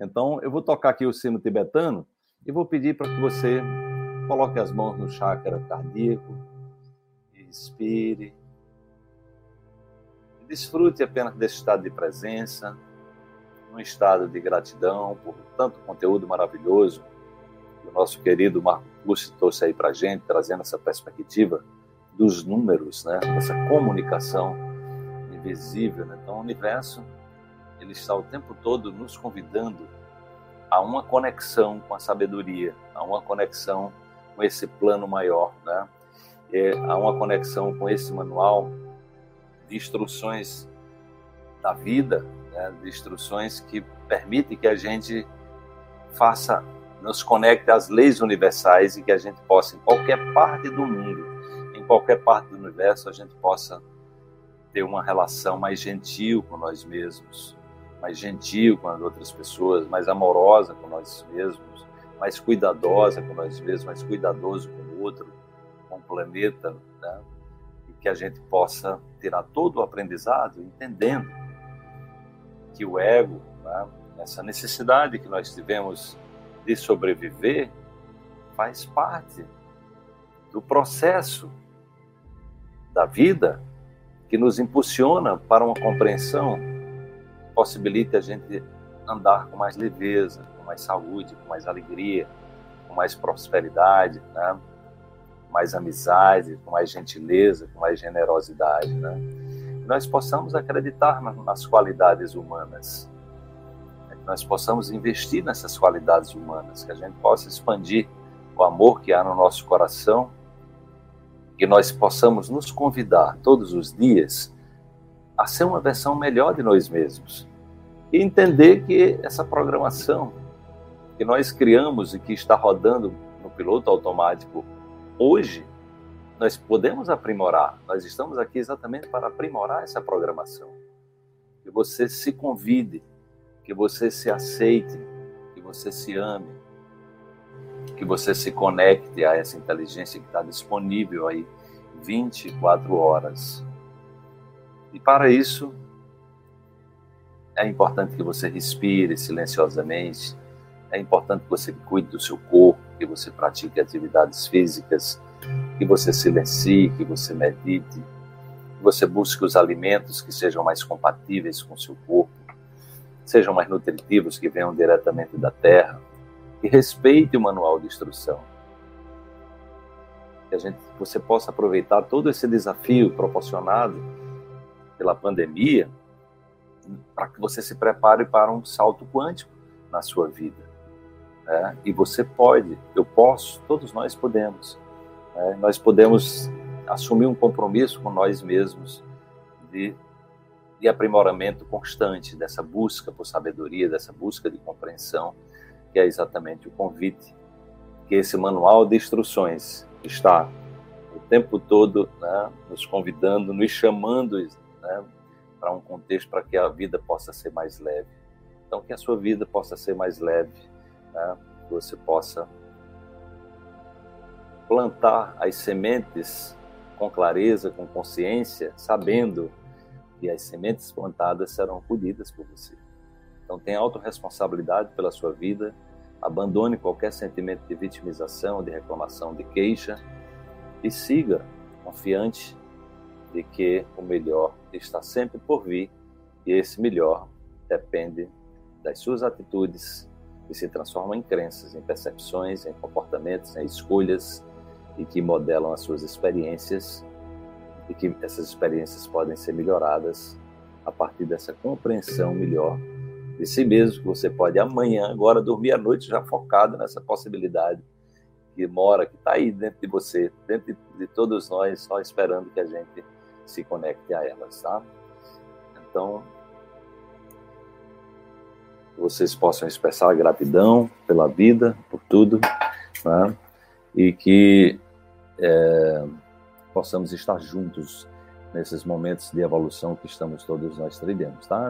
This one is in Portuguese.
Então, eu vou tocar aqui o sino tibetano e vou pedir para que você coloque as mãos no chakra cardíaco, inspire, desfrute apenas desse estado de presença, um estado de gratidão por tanto conteúdo maravilhoso que o nosso querido Marco Lúcio trouxe aí para gente, trazendo essa perspectiva dos números, né? essa comunicação invisível. Né? Então, o universo ele está o tempo todo nos convidando a uma conexão com a sabedoria, a uma conexão com esse plano maior, né? E a uma conexão com esse manual de instruções da vida, né? de instruções que permitem que a gente faça, nos conecte às leis universais e que a gente possa, em qualquer parte do mundo, em qualquer parte do universo, a gente possa ter uma relação mais gentil com nós mesmos, mais gentil com as outras pessoas, mais amorosa com nós mesmos, mais cuidadosa com nós mesmos, mais cuidadoso com o outro, com o planeta, né? e que a gente possa tirar todo o aprendizado entendendo que o ego, né? essa necessidade que nós tivemos de sobreviver, faz parte do processo da vida que nos impulsiona para uma compreensão possibilite a gente andar com mais leveza, com mais saúde, com mais alegria, com mais prosperidade, né? mais amizade, com mais gentileza, com mais generosidade, né? Que nós possamos acreditar nas qualidades humanas, né? que nós possamos investir nessas qualidades humanas, que a gente possa expandir o amor que há no nosso coração, que nós possamos nos convidar todos os dias a ser uma versão melhor de nós mesmos, e entender que essa programação que nós criamos e que está rodando no piloto automático hoje, nós podemos aprimorar. Nós estamos aqui exatamente para aprimorar essa programação. Que você se convide, que você se aceite, que você se ame, que você se conecte a essa inteligência que está disponível aí 24 horas. E para isso, é importante que você respire silenciosamente. É importante que você cuide do seu corpo, que você pratique atividades físicas, que você silencie, que você medite, que você busque os alimentos que sejam mais compatíveis com o seu corpo, sejam mais nutritivos, que venham diretamente da terra, que respeite o manual de instrução. Que a gente, você possa aproveitar todo esse desafio proporcionado pela pandemia para que você se prepare para um salto quântico na sua vida. Né? E você pode, eu posso, todos nós podemos. Né? Nós podemos assumir um compromisso com nós mesmos de, de aprimoramento constante, dessa busca por sabedoria, dessa busca de compreensão, que é exatamente o convite que esse manual de instruções está o tempo todo né, nos convidando, nos chamando né, para um contexto para que a vida possa ser mais leve. Então, que a sua vida possa ser mais leve, né? que você possa plantar as sementes com clareza, com consciência, sabendo que as sementes plantadas serão colhidas por você. Então, tenha autorresponsabilidade pela sua vida, abandone qualquer sentimento de vitimização, de reclamação, de queixa e siga confiante de que o melhor está sempre por vir e esse melhor depende das suas atitudes que se transformam em crenças, em percepções, em comportamentos, em escolhas e que modelam as suas experiências e que essas experiências podem ser melhoradas a partir dessa compreensão melhor de si mesmo, que você pode amanhã, agora, dormir à noite já focado nessa possibilidade que mora, que está aí dentro de você, dentro de, de todos nós, só esperando que a gente se conecte a elas, tá? Então, vocês possam expressar gratidão pela vida, por tudo, né? e que é, possamos estar juntos nesses momentos de evolução que estamos todos nós trilhando, tá?